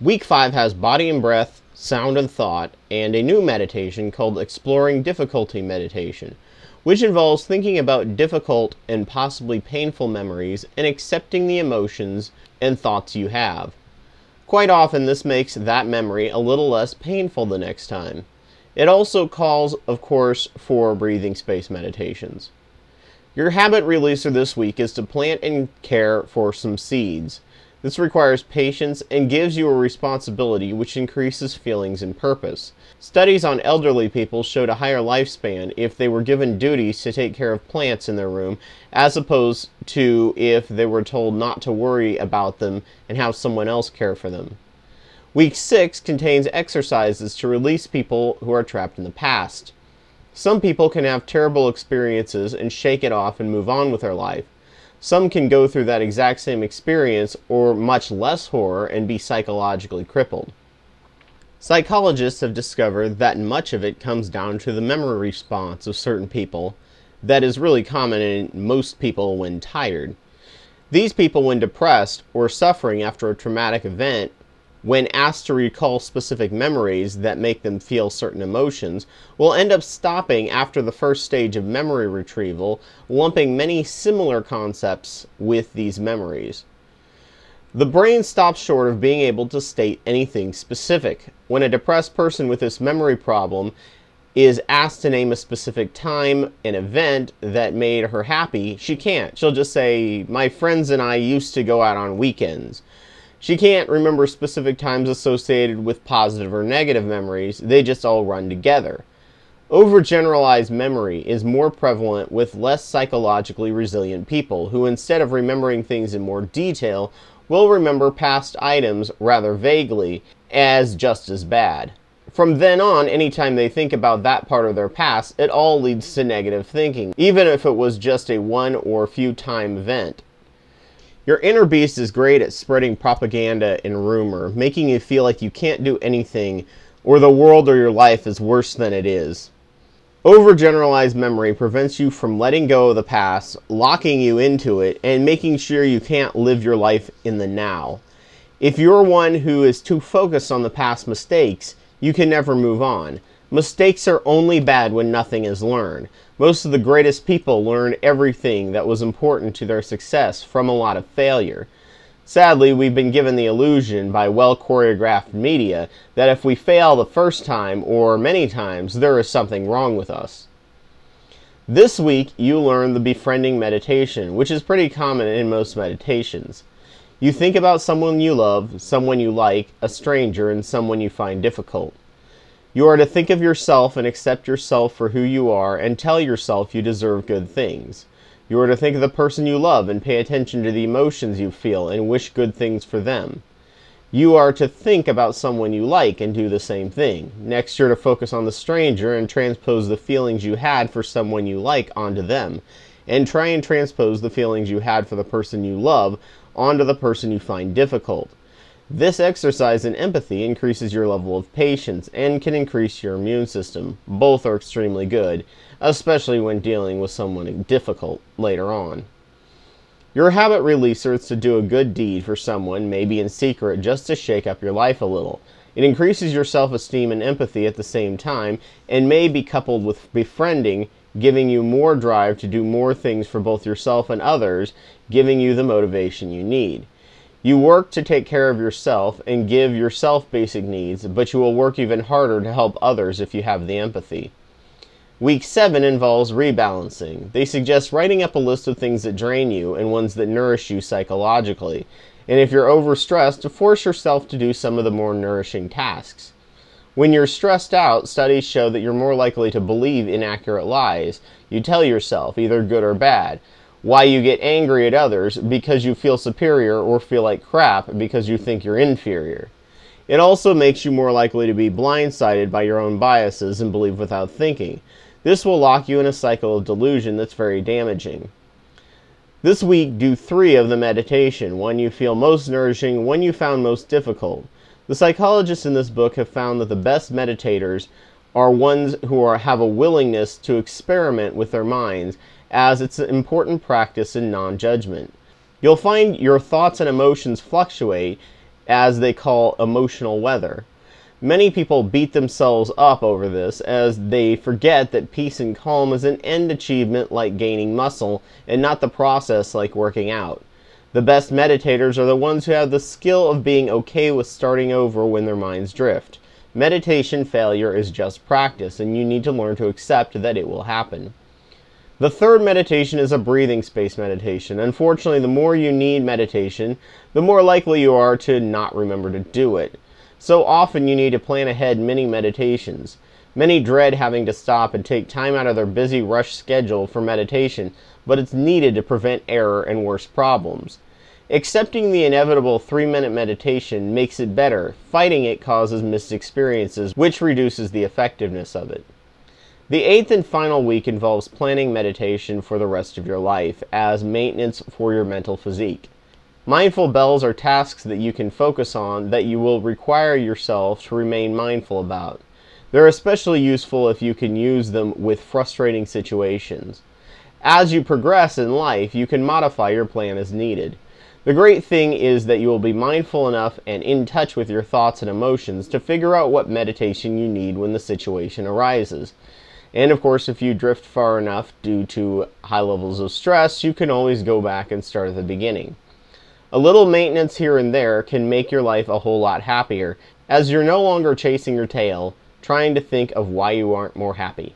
Week 5 has body and breath, sound and thought, and a new meditation called Exploring Difficulty Meditation, which involves thinking about difficult and possibly painful memories and accepting the emotions and thoughts you have. Quite often, this makes that memory a little less painful the next time. It also calls, of course, for breathing space meditations. Your habit releaser this week is to plant and care for some seeds. This requires patience and gives you a responsibility which increases feelings and purpose. Studies on elderly people showed a higher lifespan if they were given duties to take care of plants in their room as opposed to if they were told not to worry about them and have someone else care for them. Week 6 contains exercises to release people who are trapped in the past. Some people can have terrible experiences and shake it off and move on with their life. Some can go through that exact same experience or much less horror and be psychologically crippled. Psychologists have discovered that much of it comes down to the memory response of certain people that is really common in most people when tired. These people, when depressed or suffering after a traumatic event, when asked to recall specific memories that make them feel certain emotions, will end up stopping after the first stage of memory retrieval, lumping many similar concepts with these memories. The brain stops short of being able to state anything specific. When a depressed person with this memory problem is asked to name a specific time, an event that made her happy, she can't. She'll just say, My friends and I used to go out on weekends. She can't remember specific times associated with positive or negative memories, they just all run together. Overgeneralized memory is more prevalent with less psychologically resilient people who, instead of remembering things in more detail, will remember past items rather vaguely as just as bad. From then on, anytime they think about that part of their past, it all leads to negative thinking, even if it was just a one or few time event. Your inner beast is great at spreading propaganda and rumor, making you feel like you can't do anything or the world or your life is worse than it is. Overgeneralized memory prevents you from letting go of the past, locking you into it, and making sure you can't live your life in the now. If you're one who is too focused on the past mistakes, you can never move on. Mistakes are only bad when nothing is learned. Most of the greatest people learned everything that was important to their success from a lot of failure. Sadly, we've been given the illusion by well choreographed media that if we fail the first time or many times, there is something wrong with us. This week, you learn the befriending meditation, which is pretty common in most meditations. You think about someone you love, someone you like, a stranger, and someone you find difficult. You are to think of yourself and accept yourself for who you are and tell yourself you deserve good things. You are to think of the person you love and pay attention to the emotions you feel and wish good things for them. You are to think about someone you like and do the same thing. Next, you're to focus on the stranger and transpose the feelings you had for someone you like onto them. And try and transpose the feelings you had for the person you love onto the person you find difficult. This exercise in empathy increases your level of patience and can increase your immune system. Both are extremely good, especially when dealing with someone difficult later on. Your habit releaser is to do a good deed for someone, maybe in secret, just to shake up your life a little. It increases your self esteem and empathy at the same time, and may be coupled with befriending, giving you more drive to do more things for both yourself and others, giving you the motivation you need. You work to take care of yourself and give yourself basic needs, but you will work even harder to help others if you have the empathy. Week 7 involves rebalancing. They suggest writing up a list of things that drain you and ones that nourish you psychologically. And if you're overstressed, to force yourself to do some of the more nourishing tasks. When you're stressed out, studies show that you're more likely to believe inaccurate lies you tell yourself, either good or bad why you get angry at others because you feel superior or feel like crap because you think you're inferior. It also makes you more likely to be blindsided by your own biases and believe without thinking. This will lock you in a cycle of delusion that's very damaging. This week, do three of the meditation one you feel most nourishing, one you found most difficult. The psychologists in this book have found that the best meditators are ones who are, have a willingness to experiment with their minds as it's an important practice in non judgment. You'll find your thoughts and emotions fluctuate as they call emotional weather. Many people beat themselves up over this as they forget that peace and calm is an end achievement like gaining muscle and not the process like working out. The best meditators are the ones who have the skill of being okay with starting over when their minds drift. Meditation failure is just practice, and you need to learn to accept that it will happen. The third meditation is a breathing space meditation. Unfortunately, the more you need meditation, the more likely you are to not remember to do it. So often you need to plan ahead many meditations. Many dread having to stop and take time out of their busy rush schedule for meditation, but it's needed to prevent error and worse problems. Accepting the inevitable three minute meditation makes it better. Fighting it causes missed experiences, which reduces the effectiveness of it. The eighth and final week involves planning meditation for the rest of your life as maintenance for your mental physique. Mindful bells are tasks that you can focus on that you will require yourself to remain mindful about. They're especially useful if you can use them with frustrating situations. As you progress in life, you can modify your plan as needed. The great thing is that you will be mindful enough and in touch with your thoughts and emotions to figure out what meditation you need when the situation arises. And of course, if you drift far enough due to high levels of stress, you can always go back and start at the beginning. A little maintenance here and there can make your life a whole lot happier, as you're no longer chasing your tail, trying to think of why you aren't more happy.